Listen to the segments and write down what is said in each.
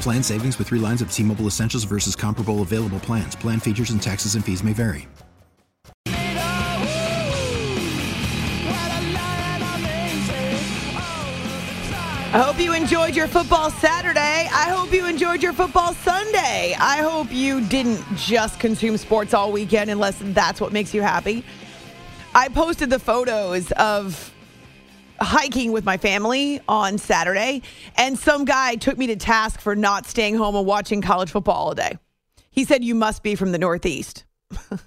Plan savings with 3 lines of T-Mobile Essentials versus comparable available plans. Plan features and taxes and fees may vary. I hope you enjoyed your football Saturday. I hope you enjoyed your football Sunday. I hope you didn't just consume sports all weekend unless that's what makes you happy. I posted the photos of hiking with my family on Saturday, and some guy took me to task for not staying home and watching college football all day. He said, You must be from the Northeast. or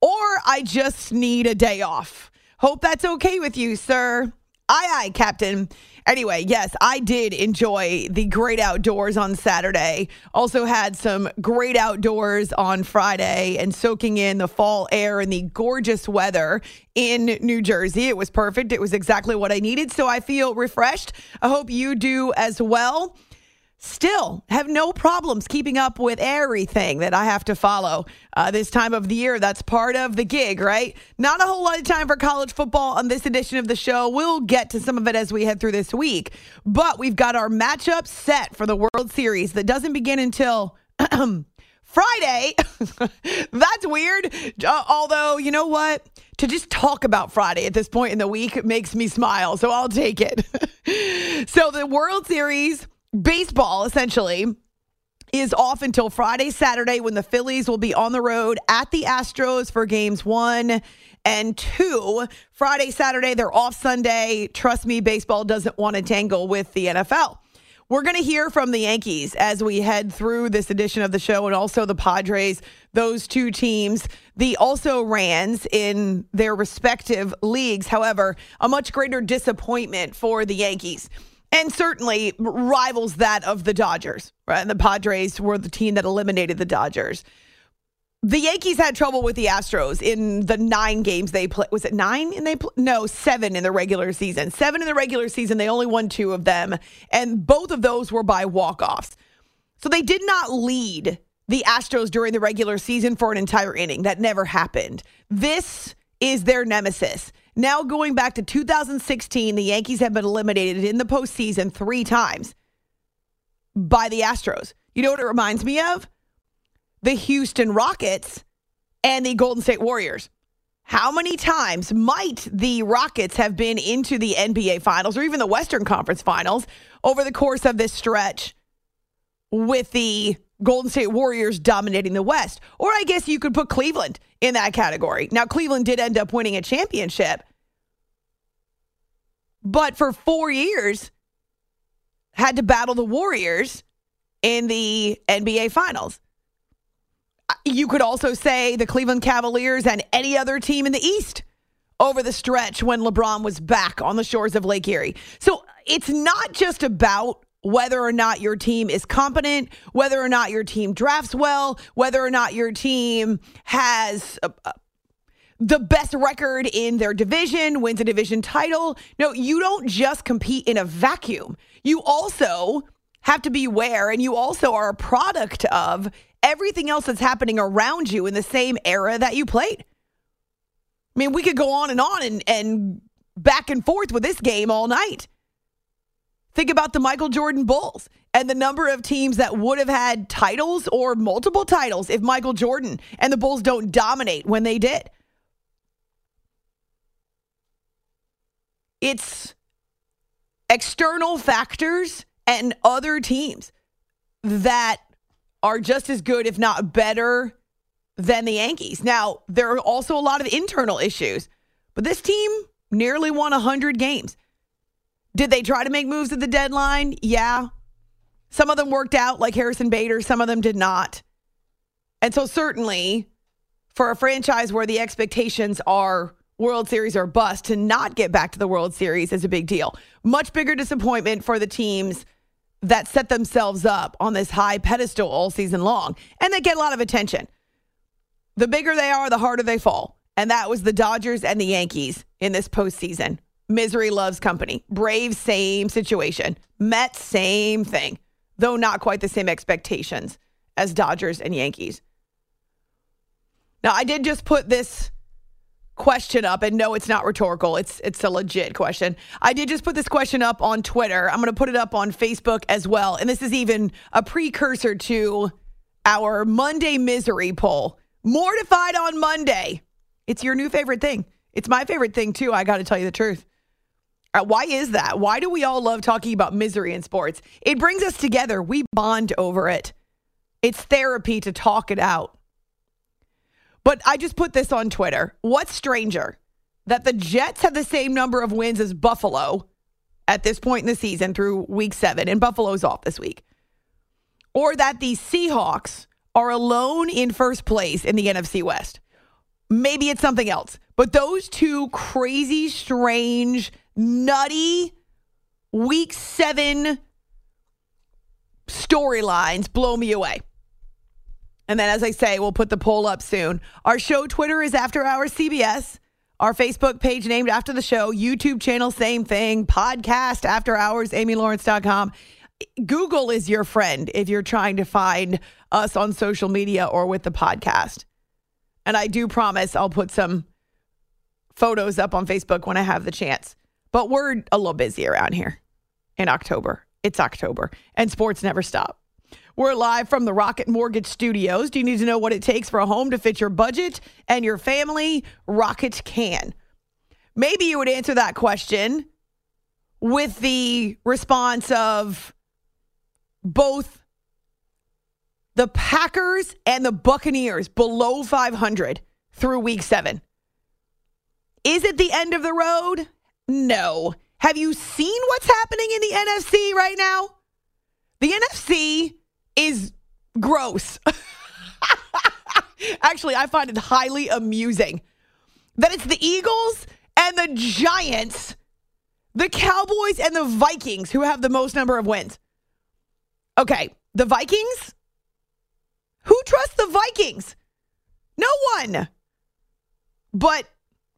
I just need a day off. Hope that's okay with you, sir. Aye, aye, Captain. Anyway, yes, I did enjoy the great outdoors on Saturday. Also had some great outdoors on Friday and soaking in the fall air and the gorgeous weather in New Jersey. It was perfect. It was exactly what I needed. So I feel refreshed. I hope you do as well still have no problems keeping up with everything that I have to follow uh, this time of the year. That's part of the gig, right? Not a whole lot of time for college football on this edition of the show. We'll get to some of it as we head through this week, but we've got our matchup set for the World Series that doesn't begin until. Friday. That's weird. Uh, although, you know what? To just talk about Friday at this point in the week makes me smile. So I'll take it. so the World Series baseball essentially is off until Friday, Saturday when the Phillies will be on the road at the Astros for games one and two. Friday, Saturday, they're off Sunday. Trust me, baseball doesn't want to tangle with the NFL. We're going to hear from the Yankees as we head through this edition of the show and also the Padres, those two teams, the also Rans in their respective leagues. However, a much greater disappointment for the Yankees and certainly rivals that of the Dodgers. Right? And the Padres were the team that eliminated the Dodgers. The Yankees had trouble with the Astros in the nine games they played. Was it nine? And they pl- no seven in the regular season. Seven in the regular season. They only won two of them, and both of those were by walk offs. So they did not lead the Astros during the regular season for an entire inning. That never happened. This is their nemesis. Now, going back to 2016, the Yankees have been eliminated in the postseason three times by the Astros. You know what it reminds me of? The Houston Rockets and the Golden State Warriors. How many times might the Rockets have been into the NBA Finals or even the Western Conference Finals over the course of this stretch with the Golden State Warriors dominating the West? Or I guess you could put Cleveland in that category. Now, Cleveland did end up winning a championship, but for four years had to battle the Warriors in the NBA Finals. You could also say the Cleveland Cavaliers and any other team in the East over the stretch when LeBron was back on the shores of Lake Erie. So it's not just about whether or not your team is competent, whether or not your team drafts well, whether or not your team has a, a, the best record in their division, wins a division title. No, you don't just compete in a vacuum. You also have to be aware and you also are a product of everything else that's happening around you in the same era that you played. I mean, we could go on and on and, and back and forth with this game all night. Think about the Michael Jordan Bulls and the number of teams that would have had titles or multiple titles if Michael Jordan and the Bulls don't dominate when they did. It's external factors and other teams that are just as good, if not better, than the Yankees. Now, there are also a lot of internal issues, but this team nearly won 100 games. Did they try to make moves at the deadline? Yeah. Some of them worked out, like Harrison Bader, some of them did not. And so, certainly, for a franchise where the expectations are World Series or bust, to not get back to the World Series is a big deal. Much bigger disappointment for the teams that set themselves up on this high pedestal all season long and they get a lot of attention. The bigger they are, the harder they fall. And that was the Dodgers and the Yankees in this postseason. Misery loves company. Braves, same situation. Mets, same thing, though not quite the same expectations as Dodgers and Yankees. Now, I did just put this question up and no it's not rhetorical. It's it's a legit question. I did just put this question up on twitter. I'm going to put it up on facebook as well and this is even a precursor to our monday misery poll. Mortified on monday. It's your new favorite thing. It's my favorite thing too i got to tell you the truth. Uh, why is that? Why do we all love talking about misery in sports? It brings us together. We bond over it. It's therapy to talk it out but I just put this on Twitter. What's stranger? That the Jets have the same number of wins as Buffalo at this point in the season through week seven, and Buffalo's off this week. Or that the Seahawks are alone in first place in the NFC West. Maybe it's something else. But those two crazy, strange, nutty week seven storylines blow me away. And then, as I say, we'll put the poll up soon. Our show Twitter is After Hours CBS. Our Facebook page named after the show. YouTube channel, same thing. Podcast After Hours, AmyLawrence.com. Google is your friend if you're trying to find us on social media or with the podcast. And I do promise I'll put some photos up on Facebook when I have the chance. But we're a little busy around here in October. It's October, and sports never stop. We're live from the Rocket Mortgage Studios. Do you need to know what it takes for a home to fit your budget and your family? Rocket can. Maybe you would answer that question with the response of both the Packers and the Buccaneers below 500 through week seven. Is it the end of the road? No. Have you seen what's happening in the NFC right now? The NFC is gross. Actually, I find it highly amusing that it's the Eagles and the Giants, the Cowboys and the Vikings who have the most number of wins. Okay, the Vikings? Who trusts the Vikings? No one. But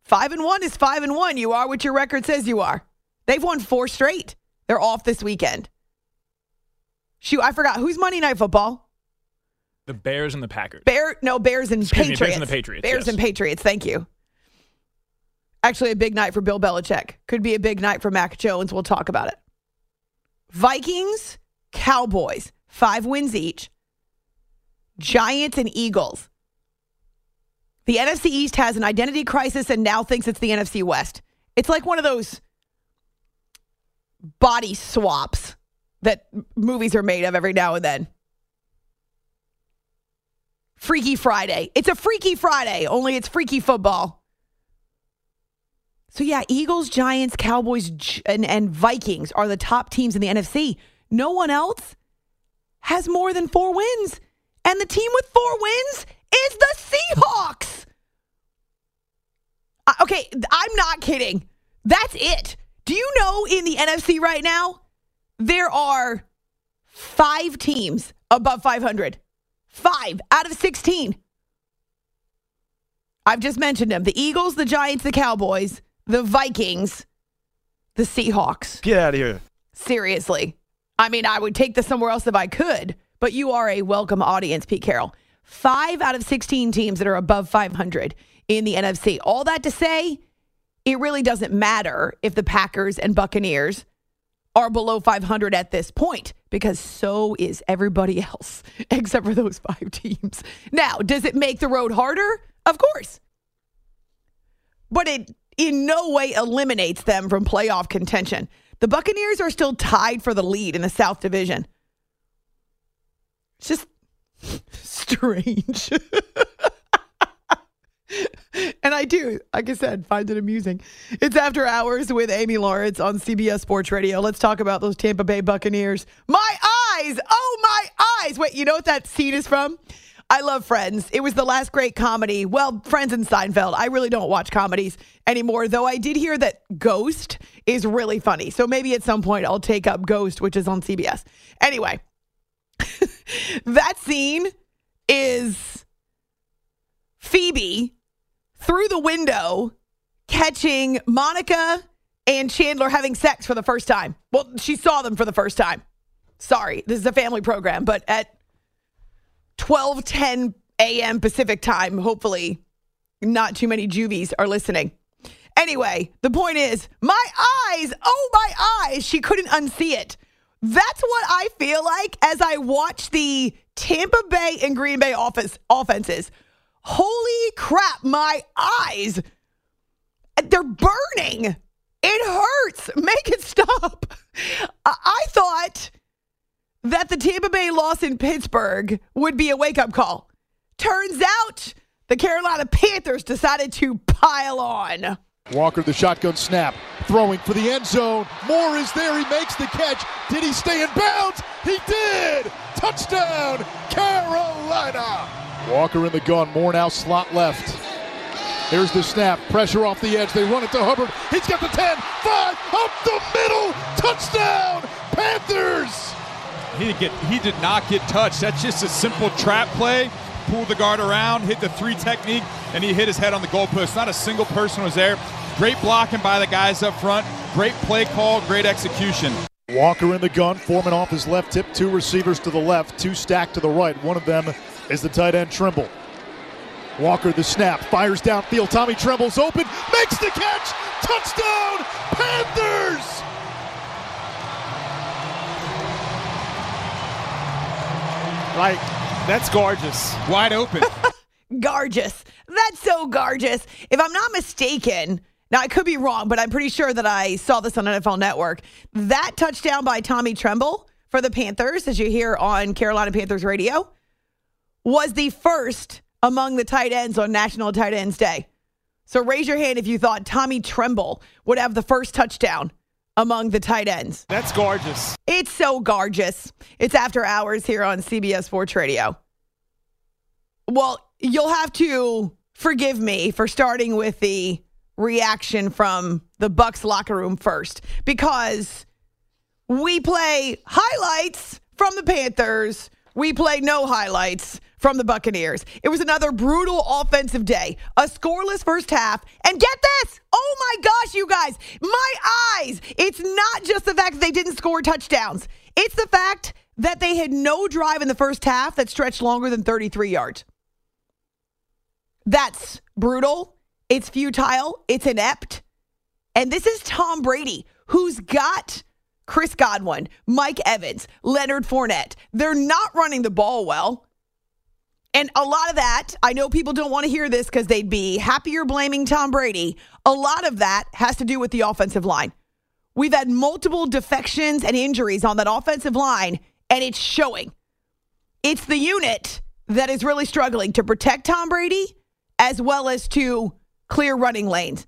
5 and 1 is 5 and 1. You are what your record says you are. They've won 4 straight. They're off this weekend. Shoot, I forgot. Who's Monday Night Football? The Bears and the Packers. Bear, no, Bears and Excuse me, Patriots. Bears and the Patriots, Bears yes. and Patriots. Thank you. Actually, a big night for Bill Belichick. Could be a big night for Mac Jones. We'll talk about it. Vikings, Cowboys, five wins each. Giants and Eagles. The NFC East has an identity crisis and now thinks it's the NFC West. It's like one of those body swaps that movies are made of every now and then. Freaky Friday. It's a Freaky Friday, only it's freaky football. So, yeah, Eagles, Giants, Cowboys, and, and Vikings are the top teams in the NFC. No one else has more than four wins. And the team with four wins is the Seahawks. Uh, okay, I'm not kidding. That's it. Do you know in the NFC right now, there are five teams above 500. Five out of 16. I've just mentioned them the Eagles, the Giants, the Cowboys, the Vikings, the Seahawks. Get out of here. Seriously. I mean, I would take this somewhere else if I could, but you are a welcome audience, Pete Carroll. Five out of 16 teams that are above 500 in the NFC. All that to say, it really doesn't matter if the Packers and Buccaneers are below 500 at this point because so is everybody else except for those five teams. Now, does it make the road harder? Of course. But it in no way eliminates them from playoff contention. The Buccaneers are still tied for the lead in the South Division. It's just strange. I do, like I said, find it amusing. It's after hours with Amy Lawrence on CBS Sports Radio. Let's talk about those Tampa Bay Buccaneers. My eyes! Oh, my eyes! Wait, you know what that scene is from? I love Friends. It was the last great comedy. Well, Friends and Seinfeld. I really don't watch comedies anymore, though I did hear that Ghost is really funny. So maybe at some point I'll take up Ghost, which is on CBS. Anyway, that scene is Phoebe through the window catching Monica and Chandler having sex for the first time. Well, she saw them for the first time. Sorry, this is a family program, but at 12:10 a.m. Pacific time, hopefully not too many juvies are listening. Anyway, the point is, my eyes, oh my eyes, she couldn't unsee it. That's what I feel like as I watch the Tampa Bay and Green Bay office offenses. Holy crap, my eyes. They're burning. It hurts. Make it stop. I thought that the Tampa Bay loss in Pittsburgh would be a wake up call. Turns out the Carolina Panthers decided to pile on. Walker, the shotgun snap, throwing for the end zone. Moore is there. He makes the catch. Did he stay in bounds? He did. Touchdown, Carolina. Walker in the gun. Moore now slot left. Here's the snap. Pressure off the edge. They run it to Hubbard. He's got the 10, 5, up the middle. Touchdown, Panthers. He did, get, he did not get touched. That's just a simple trap play. Pulled the guard around, hit the three technique, and he hit his head on the goalpost. Not a single person was there. Great blocking by the guys up front. Great play call, great execution. Walker in the gun, Foreman off his left tip, two receivers to the left, two stacked to the right. One of them is the tight end Tremble. Walker the snap, fires downfield. Tommy Tremble's open, makes the catch. Touchdown, Panthers! Like, that's gorgeous. Wide open. gorgeous. That's so gorgeous. If I'm not mistaken, now I could be wrong, but I'm pretty sure that I saw this on NFL Network. That touchdown by Tommy Tremble for the Panthers, as you hear on Carolina Panthers radio, was the first among the tight ends on National Tight Ends Day. So raise your hand if you thought Tommy Tremble would have the first touchdown among the tight ends. That's gorgeous. It's so gorgeous. It's after hours here on CBS Sports Radio. Well, you'll have to forgive me for starting with the reaction from the Bucks locker room first because we play highlights from the Panthers. We play no highlights from the Buccaneers. It was another brutal offensive day, a scoreless first half. And get this oh my gosh, you guys, my eyes. It's not just the fact that they didn't score touchdowns, it's the fact that they had no drive in the first half that stretched longer than 33 yards. That's brutal. It's futile. It's inept. And this is Tom Brady, who's got Chris Godwin, Mike Evans, Leonard Fournette. They're not running the ball well. And a lot of that, I know people don't want to hear this because they'd be happier blaming Tom Brady. A lot of that has to do with the offensive line. We've had multiple defections and injuries on that offensive line, and it's showing. It's the unit that is really struggling to protect Tom Brady as well as to clear running lanes.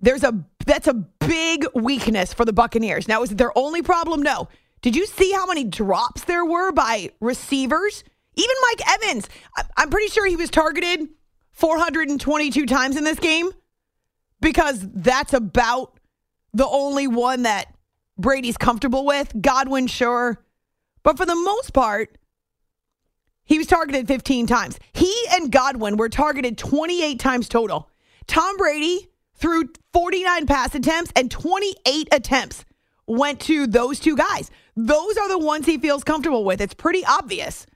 There's a that's a big weakness for the Buccaneers. Now, is it their only problem? No. Did you see how many drops there were by receivers? Even Mike Evans, I'm pretty sure he was targeted 422 times in this game because that's about the only one that Brady's comfortable with. Godwin, sure. But for the most part, he was targeted 15 times. He and Godwin were targeted 28 times total. Tom Brady threw 49 pass attempts and 28 attempts went to those two guys. Those are the ones he feels comfortable with. It's pretty obvious.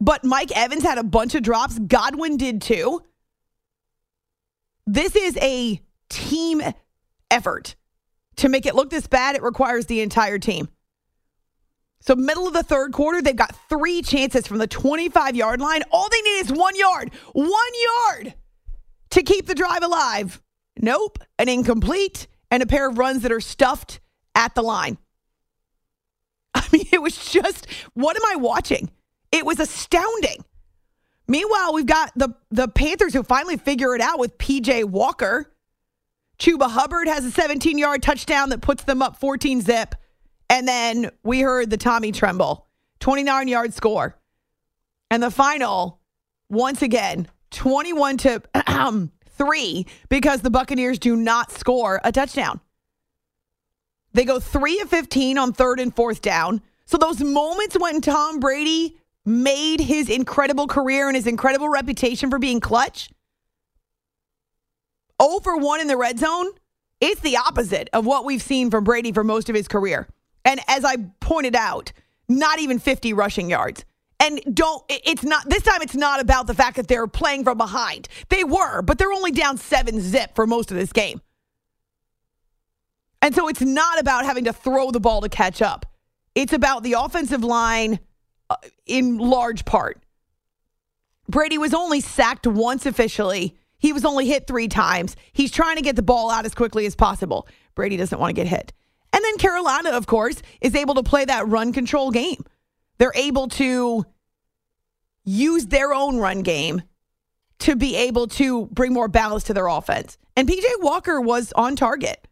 But Mike Evans had a bunch of drops. Godwin did too. This is a team effort. To make it look this bad, it requires the entire team. So, middle of the third quarter, they've got three chances from the 25 yard line. All they need is one yard, one yard to keep the drive alive. Nope, an incomplete and a pair of runs that are stuffed at the line. I mean, it was just, what am I watching? It was astounding. Meanwhile, we've got the, the Panthers who finally figure it out with PJ Walker. Chuba Hubbard has a 17 yard touchdown that puts them up 14 zip. And then we heard the Tommy Tremble 29 yard score. And the final, once again, 21 to 3 because the Buccaneers do not score a touchdown. They go 3 of 15 on third and fourth down. So those moments when Tom Brady made his incredible career and his incredible reputation for being clutch, 0 for 1 in the red zone, it's the opposite of what we've seen from Brady for most of his career. And as I pointed out, not even 50 rushing yards. And don't, it's not, this time it's not about the fact that they're playing from behind. They were, but they're only down seven zip for most of this game. And so it's not about having to throw the ball to catch up. It's about the offensive line in large part. Brady was only sacked once officially. He was only hit three times. He's trying to get the ball out as quickly as possible. Brady doesn't want to get hit. And then Carolina, of course, is able to play that run control game. They're able to use their own run game to be able to bring more balance to their offense. And PJ Walker was on target.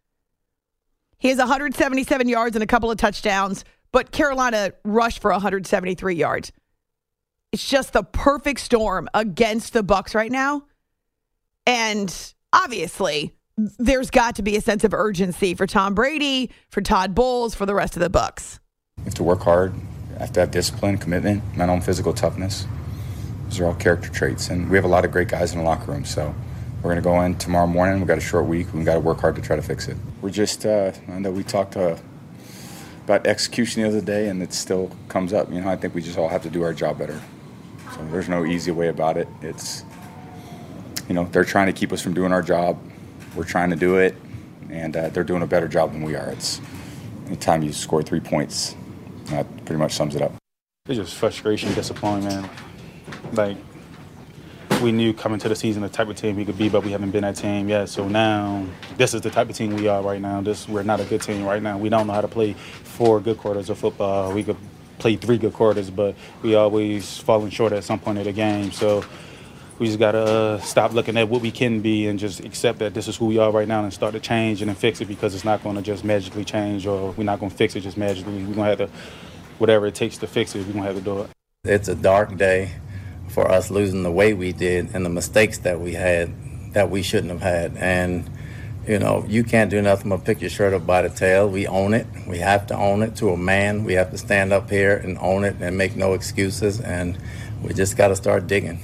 He has 177 yards and a couple of touchdowns, but Carolina rushed for 173 yards. It's just the perfect storm against the Bucks right now. And obviously, there's got to be a sense of urgency for Tom Brady, for Todd Bowles, for the rest of the Bucks. You have to work hard. You have to have discipline, commitment, mental and physical toughness. Those are all character traits, and we have a lot of great guys in the locker room. So we're going to go in tomorrow morning. We've got a short week. We've got to work hard to try to fix it. We're just, uh, I know we talked uh, about execution the other day, and it still comes up. You know, I think we just all have to do our job better. So there's no easy way about it. It's, you know, they're trying to keep us from doing our job. We're trying to do it, and uh, they're doing a better job than we are. It's anytime you score three points, that pretty much sums it up. It's just frustration, disappointment. Like we knew coming to the season the type of team we could be, but we haven't been that team yet. So now this is the type of team we are right now. This we're not a good team right now. We don't know how to play four good quarters of football. We could play three good quarters, but we always falling short at some point of the game. So we just gotta uh, stop looking at what we can be and just accept that this is who we are right now and start to change and then fix it because it's not to just magically change or we're not to fix it just magically. We're to have to, whatever it takes to fix it, we're to have to do it. It's a dark day for us losing the way we did and the mistakes that we had that we shouldn't have had. And, you know, you can't do nothing but pick your shirt up by the tail. We own it. We have to own it to a man. We have to stand up here and own it and make no excuses. And we just got to start digging.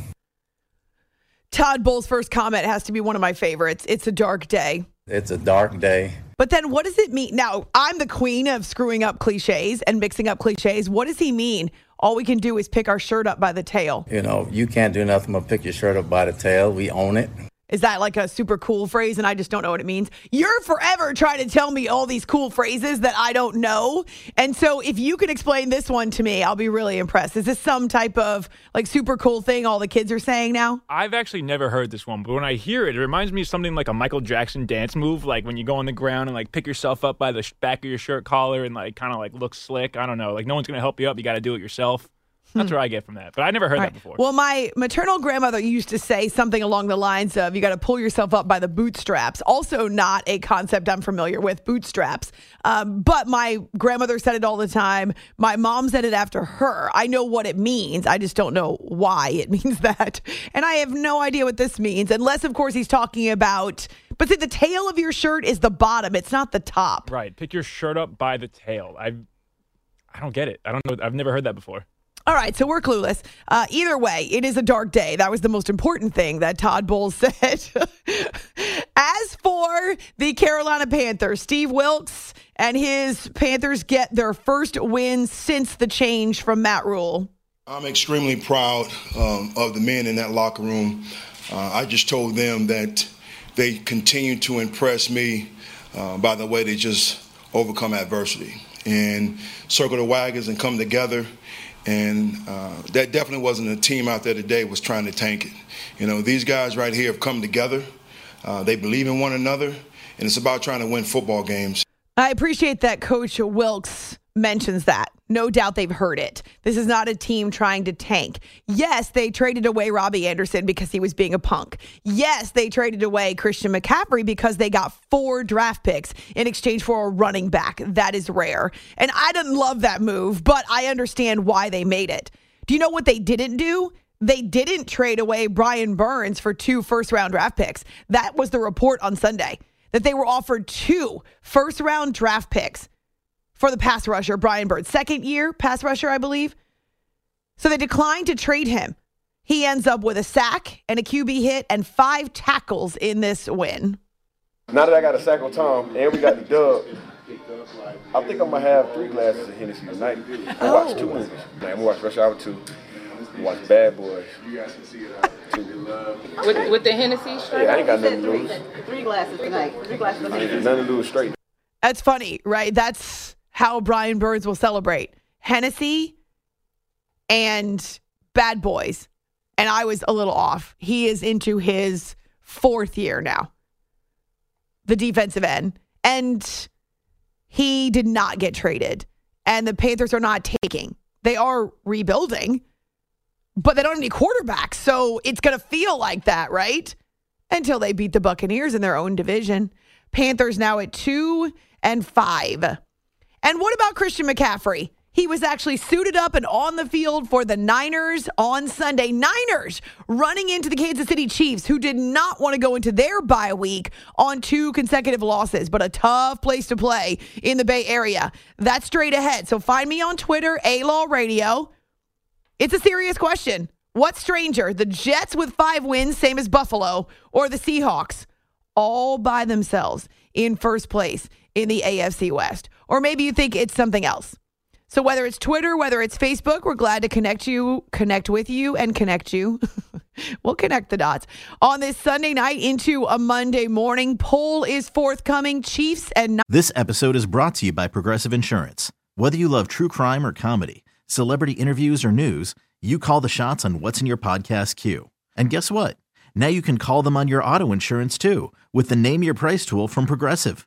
Todd Bowles' first comment has to be one of my favorites. It's a dark day. It's a dark day. But then what does it mean? Now, I'm the queen of screwing up cliches and mixing up cliches. What does he mean? All we can do is pick our shirt up by the tail. You know, you can't do nothing but pick your shirt up by the tail. We own it. Is that like a super cool phrase and I just don't know what it means? You're forever trying to tell me all these cool phrases that I don't know. And so if you can explain this one to me, I'll be really impressed. Is this some type of like super cool thing all the kids are saying now? I've actually never heard this one, but when I hear it, it reminds me of something like a Michael Jackson dance move, like when you go on the ground and like pick yourself up by the back of your shirt collar and like kind of like look slick. I don't know. Like no one's going to help you up. You got to do it yourself. That's Hmm. what I get from that. But I never heard that before. Well, my maternal grandmother used to say something along the lines of you got to pull yourself up by the bootstraps. Also, not a concept I'm familiar with, bootstraps. Um, but my grandmother said it all the time. My mom said it after her. I know what it means. I just don't know why it means that. And I have no idea what this means, unless, of course, he's talking about. But see, the tail of your shirt is the bottom, it's not the top. Right. Pick your shirt up by the tail. I I don't get it. I don't know. I've never heard that before. All right, so we're clueless. Uh, either way, it is a dark day. That was the most important thing that Todd Bowles said. As for the Carolina Panthers, Steve Wilks and his Panthers get their first win since the change from Matt Rhule. I'm extremely proud um, of the men in that locker room. Uh, I just told them that they continue to impress me uh, by the way they just overcome adversity and circle the wagons and come together. And uh, that definitely wasn't a team out there today was trying to tank it. You know, these guys right here have come together. Uh, they believe in one another, and it's about trying to win football games. I appreciate that Coach Wilks mentions that. No doubt they've heard it. This is not a team trying to tank. Yes, they traded away Robbie Anderson because he was being a punk. Yes, they traded away Christian McCaffrey because they got four draft picks in exchange for a running back. That is rare. And I didn't love that move, but I understand why they made it. Do you know what they didn't do? They didn't trade away Brian Burns for two first round draft picks. That was the report on Sunday that they were offered two first round draft picks for the pass rusher, Brian Bird. Second year pass rusher, I believe. So they declined to trade him. He ends up with a sack and a QB hit and five tackles in this win. Now that I got a sack on Tom and we got the dub, I think I'm gonna have three glasses of Hennessy tonight. I oh. watch two oh. movies. I'm gonna watch Rush Hour 2. Watch Bad Boys. With, with the Hennessy straight? Yeah, I ain't got nothing to lose. Three glasses tonight. Three glasses of Hennessy. Nothing to lose straight. That's funny, right? That's how Brian Burns will celebrate Hennessy and Bad Boys. And I was a little off. He is into his fourth year now, the defensive end. And he did not get traded. And the Panthers are not taking. They are rebuilding, but they don't have any quarterbacks. So it's going to feel like that, right? Until they beat the Buccaneers in their own division. Panthers now at two and five. And what about Christian McCaffrey? He was actually suited up and on the field for the Niners on Sunday. Niners running into the Kansas City Chiefs, who did not want to go into their bye week on two consecutive losses, but a tough place to play in the Bay Area. That's straight ahead. So find me on Twitter, A Law Radio. It's a serious question. What's stranger, the Jets with five wins, same as Buffalo, or the Seahawks, all by themselves in first place in the AFC West? Or maybe you think it's something else. So whether it's Twitter, whether it's Facebook, we're glad to connect you, connect with you, and connect you. we'll connect the dots. On this Sunday night into a Monday morning, poll is forthcoming. Chiefs and This episode is brought to you by Progressive Insurance. Whether you love true crime or comedy, celebrity interviews or news, you call the shots on what's in your podcast queue. And guess what? Now you can call them on your auto insurance too with the Name Your Price tool from Progressive.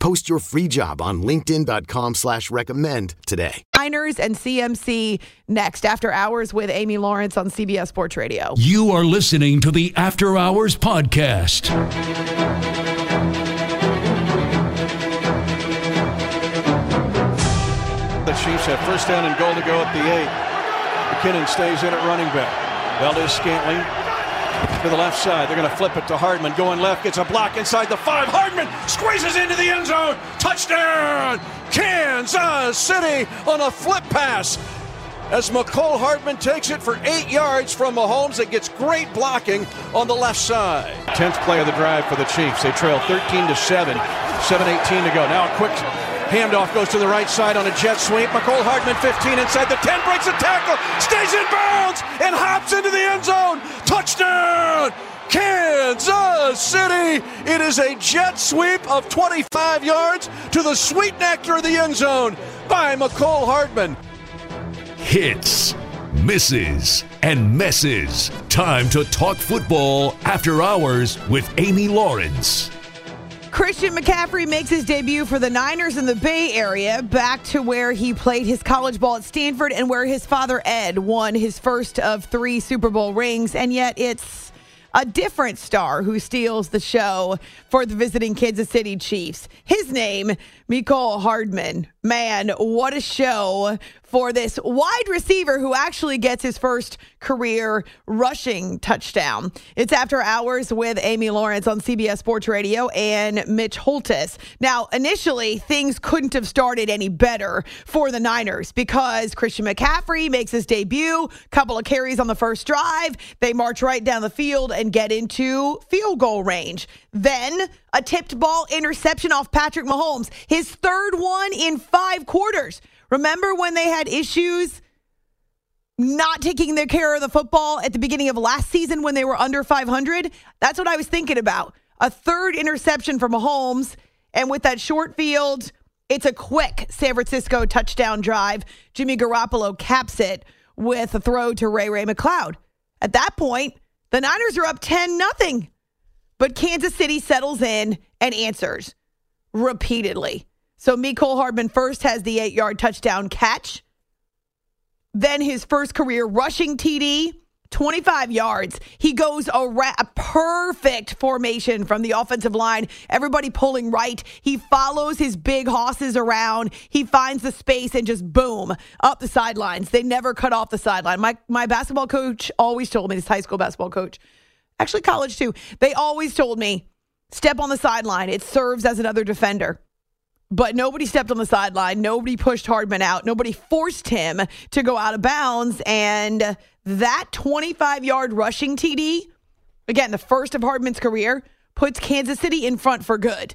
Post your free job on LinkedIn.com slash recommend today. Niners and CMC next after hours with Amy Lawrence on CBS Sports Radio. You are listening to the After Hours Podcast. The Chiefs have first down and goal to go at the eight. McKinnon stays in at running back. Valdez Scantling to the left side. They're going to flip it to Hardman. Going left, gets a block inside the five. Hardman squeezes into the end zone. Touchdown! Kansas City on a flip pass. As Mecole Hardman takes it for eight yards from Mahomes, it gets great blocking on the left side. Tenth play of the drive for the Chiefs. They trail 13 to 7. 7-18 to go. Now a quick handoff goes to the right side on a jet sweep. Mecole Hardman 15 inside the 10, breaks a tackle, stays in bounds, and hops into the end zone. Touchdown! Kansas City. It is a jet sweep of 25 yards to the sweet nectar of the end zone by Mecole Hardman. Hits, misses, and messes. Time to talk football after hours with Amy Lawrence. Christian McCaffrey makes his debut for the Niners in the Bay Area, back to where he played his college ball at Stanford and where his father Ed won his first of three Super Bowl rings. And yet it's a different star who steals the show for the visiting Kansas City Chiefs. His name, Mecole Hardman. Man, what a show for this wide receiver who actually gets his first career rushing touchdown. It's after hours with Amy Lawrence on CBS Sports Radio and Mitch Holthus. Now, initially, things couldn't have started any better for the Niners because Christian McCaffrey makes his debut, couple of carries on the first drive. They march right down the field and get into field goal range. Then a tipped ball interception off Patrick Mahomes, his third one in five quarters. Remember when they had issues not taking their care of the football at the beginning of last season when they were under 500? That's what I was thinking about. A third interception from Mahomes, and with that short field, it's a quick San Francisco touchdown drive. Jimmy Garoppolo caps it with a throw to Ray Ray McCloud. At that point, the Niners are up 10 nothing. But Kansas City settles in and answers repeatedly. So Mecole Hardman first has the eight yard touchdown catch. Then his first career rushing TD, 25 yards. He goes a, ra- a, perfect formation from the offensive line. Everybody pulling right. He follows his big hosses around. He finds the space and just boom up the sidelines. They never cut off the sideline. My my basketball coach always told me this high school basketball coach, actually college too. They always told me step on the sideline. It serves as another defender but nobody stepped on the sideline. Nobody pushed Hardman out. Nobody forced him to go out of bounds. And that 25 yard rushing TD, again, the first of Hardman's career, puts Kansas City in front for good.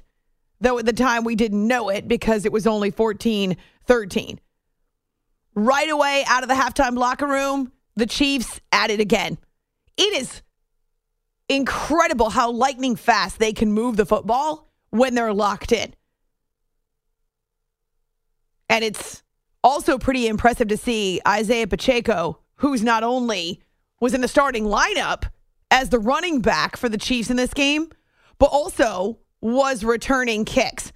Though at the time we didn't know it because it was only 14 13. Right away out of the halftime locker room, the Chiefs at it again. It is incredible how lightning fast they can move the football when they're locked in. And it's also pretty impressive to see Isaiah Pacheco, who's not only was in the starting lineup as the running back for the Chiefs in this game, but also was returning kicks.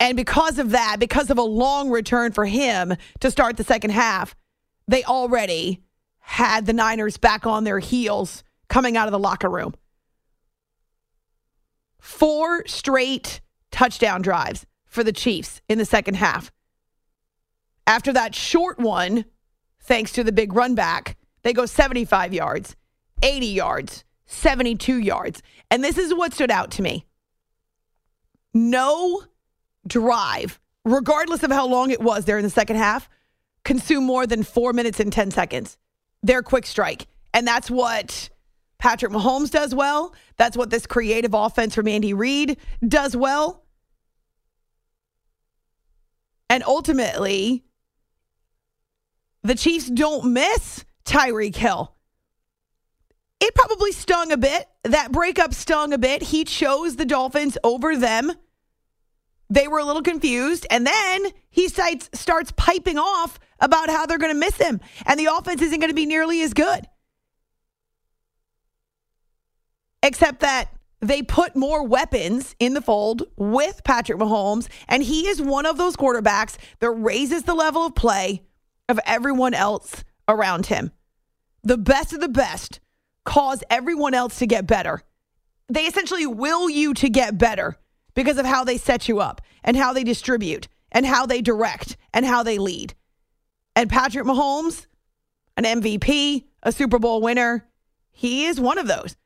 And because of that, because of a long return for him to start the second half, they already had the Niners back on their heels coming out of the locker room. Four straight touchdown drives for the Chiefs in the second half. After that short one, thanks to the big run back, they go 75 yards, 80 yards, 72 yards. And this is what stood out to me. No drive, regardless of how long it was there in the second half, consumed more than four minutes and 10 seconds. Their quick strike. And that's what Patrick Mahomes does well. That's what this creative offense from Andy Reid does well. And ultimately, the Chiefs don't miss Tyreek Hill. It probably stung a bit. That breakup stung a bit. He chose the Dolphins over them. They were a little confused. And then he starts, starts piping off about how they're going to miss him and the offense isn't going to be nearly as good. Except that they put more weapons in the fold with Patrick Mahomes, and he is one of those quarterbacks that raises the level of play of everyone else around him. The best of the best cause everyone else to get better. They essentially will you to get better because of how they set you up and how they distribute and how they direct and how they lead. And Patrick Mahomes, an MVP, a Super Bowl winner. He is one of those.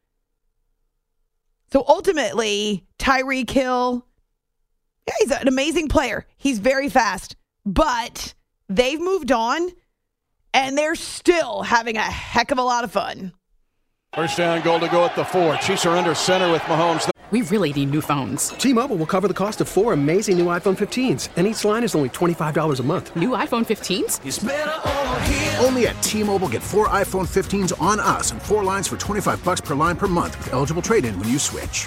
So ultimately, Tyreek Hill, yeah, he's an amazing player. He's very fast, but they've moved on and they're still having a heck of a lot of fun. First down, goal to go at the four. Chiefs are under center with Mahomes. We really need new phones. T-Mobile will cover the cost of four amazing new iPhone 15s, and each line is only $25 a month. New iPhone 15s? Only at T-Mobile get four iPhone 15s on us and four lines for 25 bucks per line per month with eligible trade-in when you switch.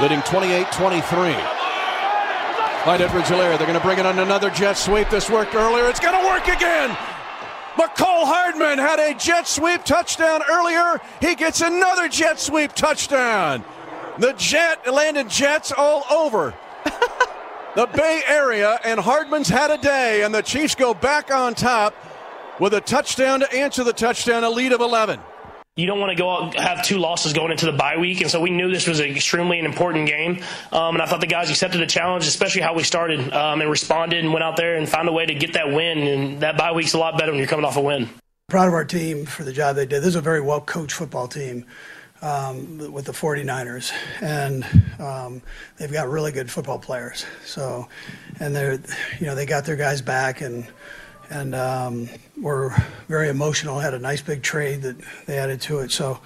leading 28-23. Clyde Edwards-Helaire, they're going to bring it on another jet sweep. This worked earlier. It's going to work again. Mecole Hardman had a jet sweep touchdown earlier. He gets another jet sweep touchdown. The jet landed jets all over the Bay Area, and Hardman's had a day, and the Chiefs go back on top with a touchdown to answer the touchdown, a lead of 11 you don't want to go out have two losses going into the bye week, and so we knew this was an extremely important game. Um, and I thought the guys accepted the challenge, especially how we started um, and responded and went out there and found a way to get that win. And that bye week's a lot better when you're coming off a win. Proud of our team for the job they did. This is a very well coached football team. Um, with the 49ers, and um, they've got really good football players. So, and they're, you know, they got their guys back, and and um, were very emotional. Had a nice big trade that they added to it. So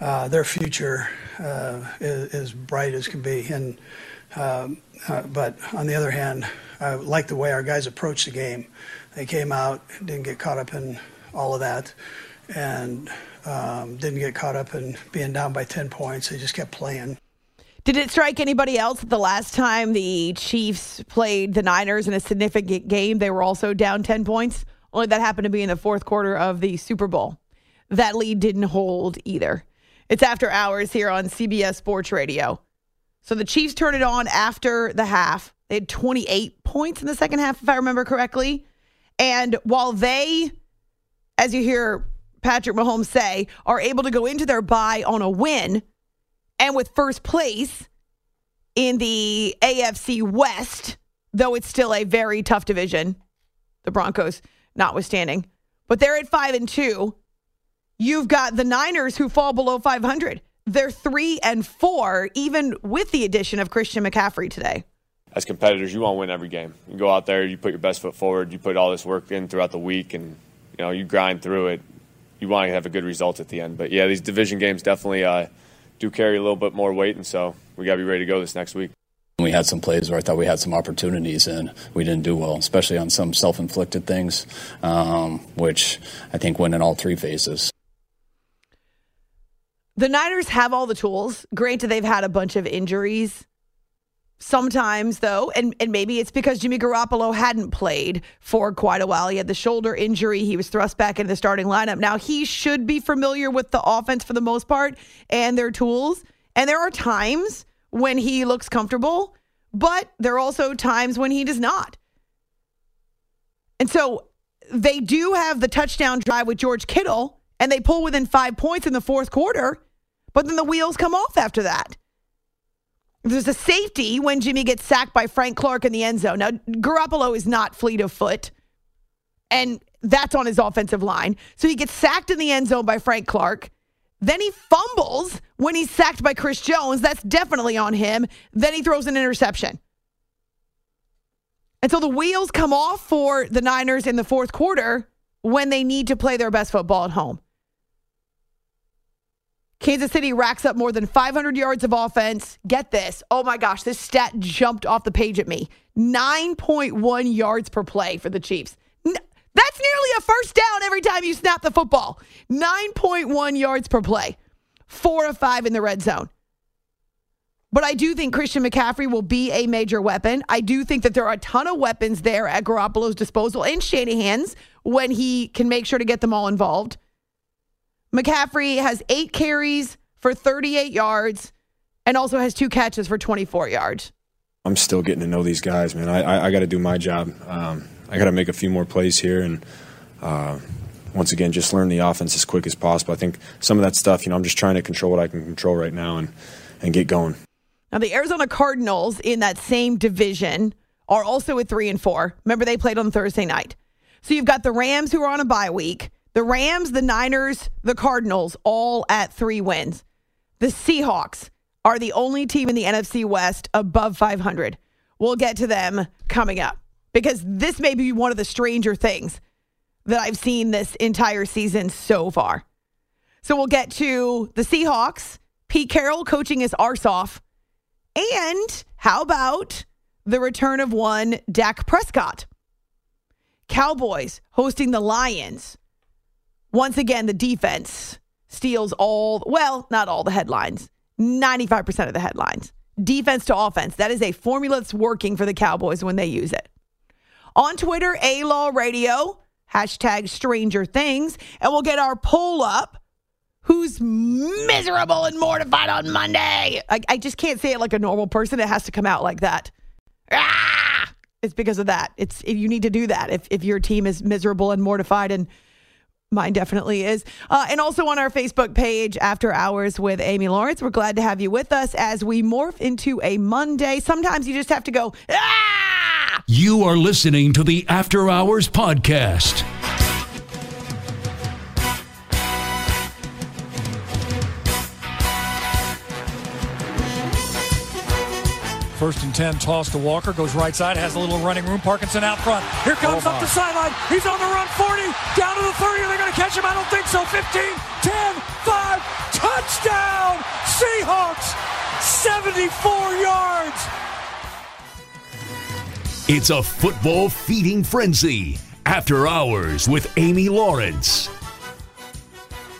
uh, their future uh, is, is, bright as can be. And um, uh, but on the other hand, I like the way our guys approached the game. They came out, didn't get caught up in all of that, and um, didn't get caught up in being down by 10 points. They just kept playing. Did it strike anybody else that the last time the Chiefs played the Niners in a significant game, they were also down 10 points? Only that happened to be in the fourth quarter of the Super Bowl. That lead didn't hold either. It's after hours here on CBS Sports Radio. So the Chiefs turned it on after the half. They had 28 points in the second half, if I remember correctly. And while they, as you hear Patrick Mahomes say, are able to go into their bye on a win, and with first place in the AFC West, though it's still a very tough division, the Broncos notwithstanding. But they're at five and two. You've got the Niners who fall below 500. They're three and four, even with the addition of Christian McCaffrey today. As competitors, you want to win every game. You go out there, you put your best foot forward, you put all this work in throughout the week, and you know you grind through it. You want to have a good result at the end. But yeah, these division games definitely uh, do carry a little bit more weight, and so we got to be ready to go this next week. We had some plays where I thought we had some opportunities and we didn't do well, especially on some self inflicted things, um, which I think went in all three phases. The Niners have all the tools. Granted, they've had a bunch of injuries Sometimes, though, and, and maybe it's because Jimmy Garoppolo hadn't played for quite a while. He had the shoulder injury. He was thrust back into the starting lineup. Now, he should be familiar with the offense for the most part and their tools. And there are times when he looks comfortable, but there are also times when he does not. And so they do have the touchdown drive with George Kittle, and they pull within five points in the fourth quarter, but then the wheels come off after that. There's a safety when Jimmy gets sacked by Frank Clark in the end zone. Now, Garoppolo is not fleet of foot. And That's on his offensive line. So he gets sacked in the end zone by Frank Clark. Then he fumbles when he's sacked by Chris Jones. That's definitely on him. Then he throws an interception. And so the wheels come off for the Niners in the fourth quarter when they need to play their best football at home. Kansas City racks up more than 500 yards of offense. Get this. Oh my gosh, this stat jumped off the page at me. 9.1 yards per play for the Chiefs. That's nearly a first down every time you snap the football. 9.1 yards per play. Four of five in the red zone. But I do think Christian McCaffrey will be a major weapon. I do think that there are a ton of weapons there at Garoppolo's disposal and Shanahan's when he can make sure to get them all involved. McCaffrey has eight carries for 38 yards and also has two catches for 24 yards. I'm still getting to know these guys, man. I, I, I got to do my job. Um, I got to make a few more plays here and uh, once again, just learn the offense as quick as possible. I think some of that stuff, you know, I'm just trying to control what I can control right now and, and get going. Now, the Arizona Cardinals in that same division are also at three and four. Remember, they played on Thursday night. So you've got the Rams who are on a bye week. The Rams, the Niners, the Cardinals, all at three wins. The Seahawks are the only team in the NFC West above 500. We'll get to them coming up because this may be one of the stranger things that I've seen this entire season so far. So we'll get to the Seahawks, Pete Carroll coaching his arse off, and how about the return of one Dak Prescott? Cowboys hosting the Lions. Once again, the defense steals all, well, not all the headlines, 95% of the headlines. Defense to offense. That is a formula that's working for the Cowboys when they use it. On Twitter, A Law Radio, hashtag Stranger Things, and we'll get our poll up. Who's miserable and mortified on Monday? I, I just can't say it like a normal person. It has to come out like that. Ah! It's because of that. It's you need to do that. If if your team is miserable and mortified and Mine definitely is. Uh, and also on our Facebook page, After Hours with Amy Lawrence. We're glad to have you with us as we morph into a Monday. Sometimes you just have to go, ah! You are listening to the After Hours Podcast. First and 10, toss to Walker, goes right side, has a little running room. Parkinson out front. Here comes Oh, up my. the sideline. He's on the run, 40, down to the 30. Are they going to catch him? I don't think so. 15, 10, 5, touchdown! Seahawks, 74 yards. It's a football feeding frenzy. After Hours with Amy Lawrence.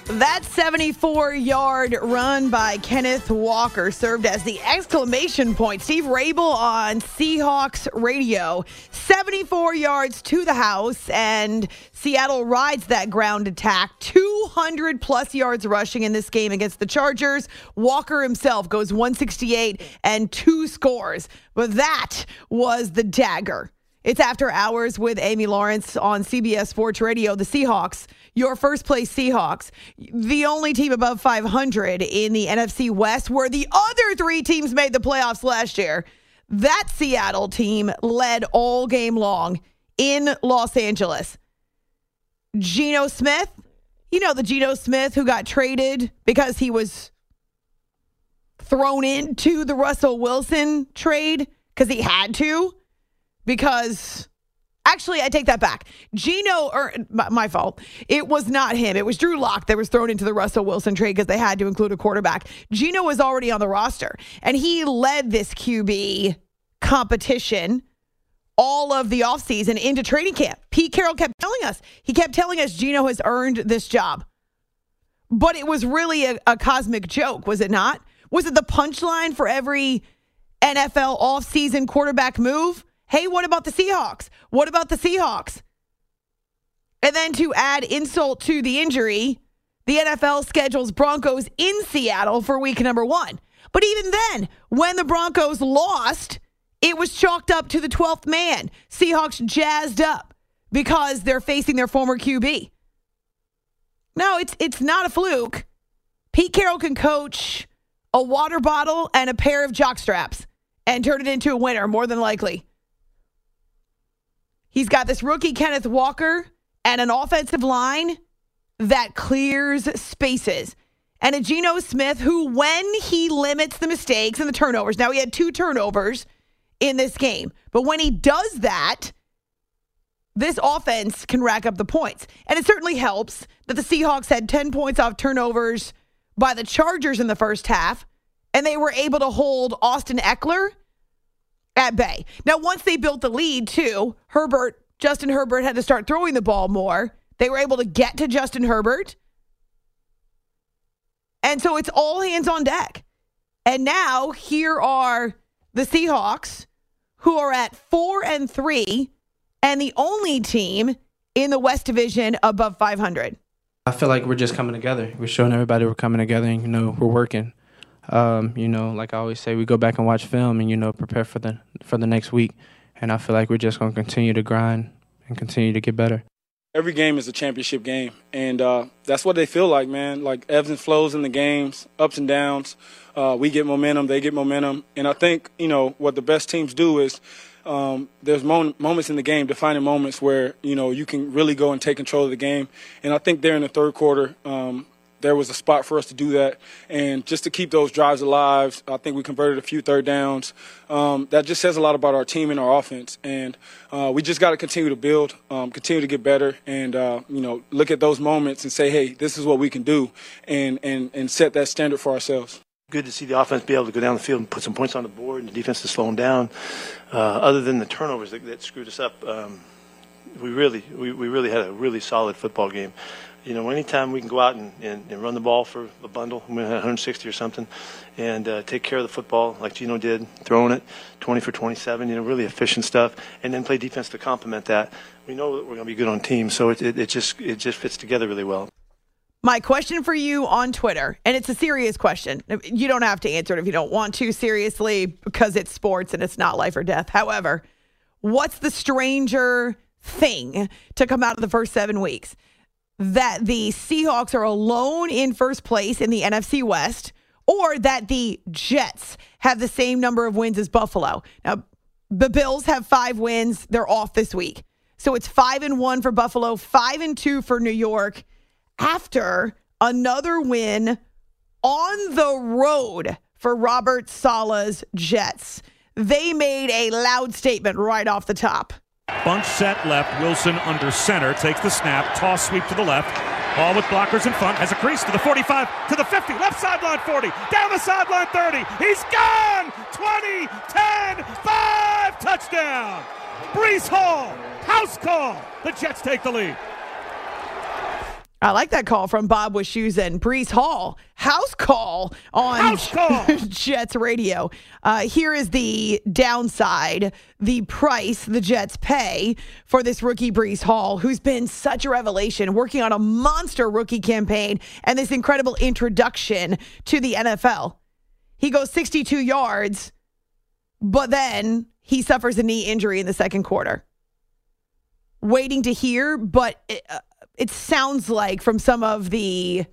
That 74 yard run by Kenneth Walker served as the exclamation point. Steve Raible on Seahawks radio. 74 yards to the house, and Seattle rides that ground attack. 200 plus yards rushing in this game against the Chargers. Walker himself goes 168 and two scores. But that was the dagger. It's after hours with Amy Lawrence on CBS Sports Radio. The Seahawks, your first place Seahawks, the only team above 500 in the NFC West, where the other three teams made the playoffs last year. That Seattle team led all game long in Los Angeles. Geno Smith, you know, the Geno Smith who got traded because he was thrown into the Russell Wilson trade because he had to because actually I take that back. Geno or my, my fault. It was not him. It was Drew Lock that was thrown into the Russell Wilson trade because they had to include a quarterback. Geno was already on the roster and he led this QB competition all of the offseason into training camp. Pete Carroll kept telling us, he kept telling us Geno has earned this job. But it was really a, a cosmic joke, was it not? Was it the punchline for every NFL offseason quarterback move? Hey, what about the Seahawks? What about the Seahawks? And then to add insult to the injury, the NFL schedules Broncos in Seattle for week number one. But even then, when the Broncos lost, it was chalked up to the 12th man. Seahawks jazzed up because they're facing their former QB. No, it's it's not a fluke. Pete Carroll can coach a water bottle and a pair of jock straps and turn it into a winner more than likely. He's got this rookie Kenneth Walker and an offensive line that clears spaces. And a Geno Smith who, when he limits the mistakes and the turnovers, now he had two turnovers in this game, but when he does that, this offense can rack up the points. And it certainly helps that the Seahawks had 10 points off turnovers by the Chargers in the first half, and they were able to hold Austin Ekeler at bay. Now, once they built the lead, too, Herbert, Justin Herbert had to start throwing the ball more. They were able to get to Justin Herbert. And so it's all hands on deck. And now here are the Seahawks who are at 4 and 3 and the only team in the West Division above 500. I feel like we're just coming together. We're showing everybody we're coming together and you know, we're working. Um, you know, like I always say, we go back and watch film and you know prepare for the for the next week. And I feel like we're just going to continue to grind and continue to get better. Every game is a championship game, and uh, that's what they feel like, man. Like ebbs and flows in the games, ups and downs. Uh, we get momentum, they get momentum, and I think you know what the best teams do is um, there's mo- moments in the game, defining moments where you know you can really go and take control of the game. And I think there in the third quarter, um, there was a spot for us to do that. And just to keep those drives alive, I think we converted a few third downs. Um, that just says a lot about our team and our offense. And uh, we just got to continue to build, um, continue to get better, and uh, you know, look at those moments and say, hey, this is what we can do, and and and set that standard for ourselves. Good to see the offense be able to go down the field and put some points on the board, and the defense is slowing down. Uh, other than the turnovers that, that screwed us up, um, we really we, we really had a really solid football game you know, anytime we can go out and, and, and run the ball for a bundle, we had 160 or something, and uh, take care of the football like Geno did, throwing it 20 for 27, you know, really efficient stuff, and then play defense to complement that. We know that we're going to be good on teams, so it, it, it just it just fits together really well. My question for you on Twitter, and it's a serious question. You don't have to answer it if you don't want to, seriously, because it's sports and it's not life or death. However, what's the stranger thing to come out of the first seven weeks? That the Seahawks are alone in first place in the NFC West or that the Jets have the same number of wins as Buffalo. Now, the Bills have five wins. They're off this week. So it's five and one for Buffalo, five and two for New York after another win on the road for Robert Saleh's Jets. They made a loud statement right off the top. Bunch set left. Wilson under center. Takes the snap. Toss sweep to the left. Ball with blockers in front. Has a crease to the 45, to the 50. Left sideline 40. Down the sideline 30. He's gone! 20, 10, 5. Touchdown! Breece Hall. House call. The Jets take the lead. I like that call from Bob Wischusen. Breece Hall, house call on house call. Jets radio. Uh, here is the downside the price the Jets pay for this rookie Breece Hall, who's been such a revelation, working on a monster rookie campaign and this incredible introduction to the NFL. He goes 62 yards, but then he suffers a knee injury in the second quarter. Waiting to hear, but. It, uh, sounds like from some of the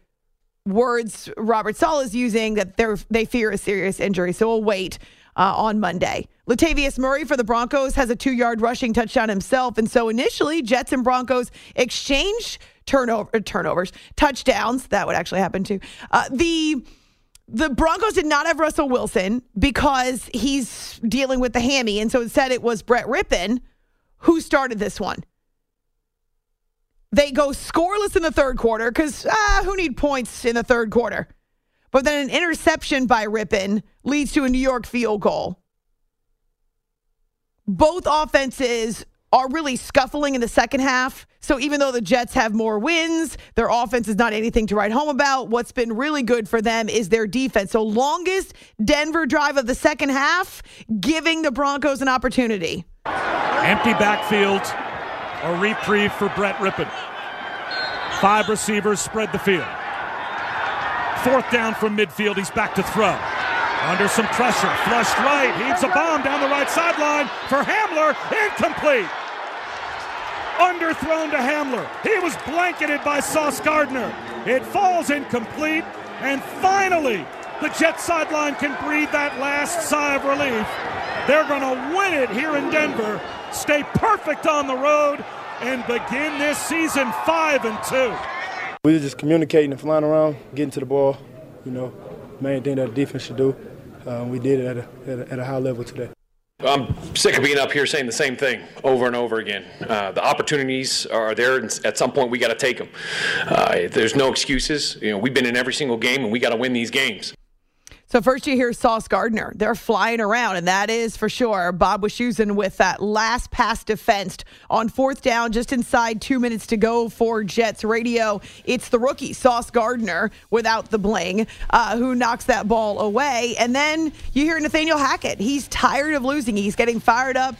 words Robert Saleh is using that they they fear a serious injury. So we'll wait uh, on Monday. Latavius Murray for the Broncos has a two yard rushing touchdown himself. And so initially, Jets and Broncos exchange turnover, turnovers, touchdowns. That would actually happen too. Uh, the the Broncos did not have Russell Wilson because he's dealing with the hammy. And so instead, it was Brett Rypien who started this one. They go scoreless in the third quarter because ah, who need points in the third quarter? But then an interception by Rypien leads to a New York field goal. Both offenses are really scuffling in the second half. So even though the Jets have more wins, their offense is not anything to write home about. What's been really good for them is their defense. So longest Denver drive of the second half, giving the Broncos an opportunity. Empty backfield a reprieve for Brett Rypien. Five receivers spread the field. Fourth down from midfield. He's back to throw. Under some pressure. Flushed right. Heaves a bomb down the right sideline for Hamler. Incomplete. Underthrown to Hamler. He was blanketed by Sauce Gardner. It falls incomplete. And finally, the Jet sideline can breathe that last sigh of relief. They're going to win it here in Denver stay perfect on the road, and begin this season 5 and 2. We were just communicating and flying around, getting to the ball. You know, main thing that the defense should do. Uh, we did it at a, at a, at a high level today. I'm sick of being up here saying the same thing over and over again. Uh, the opportunities are there, and at some point we got to take them. Uh, there's no excuses. You know, we've been in every single game, and we got to win these games. So first you hear Sauce Gardner. They're flying around, and that is for sure. Bob Wischusen with that last pass defensed on fourth down, just inside two minutes to go for Jets radio. It's the rookie, Sauce Gardner, without the bling, uh, who knocks that ball away. And then you hear Nathaniel Hackett. He's tired of losing. He's getting fired up.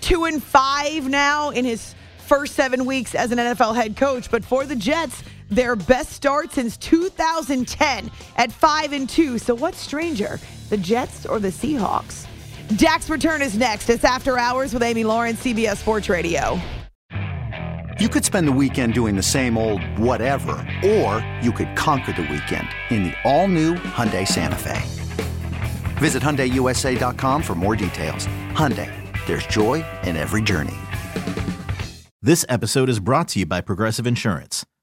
Two and five now in his first seven weeks as an NFL head coach. But for the Jets, their best start since 2010 at 5 and 2. So what's stranger, the Jets or the Seahawks? Dak's return is next. It's After Hours with Amy Lawrence, CBS Sports Radio. You could spend the weekend doing the same old whatever, or you could conquer the weekend in the all-new Hyundai Santa Fe. Visit HyundaiUSA.com for more details. Hyundai, there's joy in every journey. This episode is brought to you by Progressive Insurance.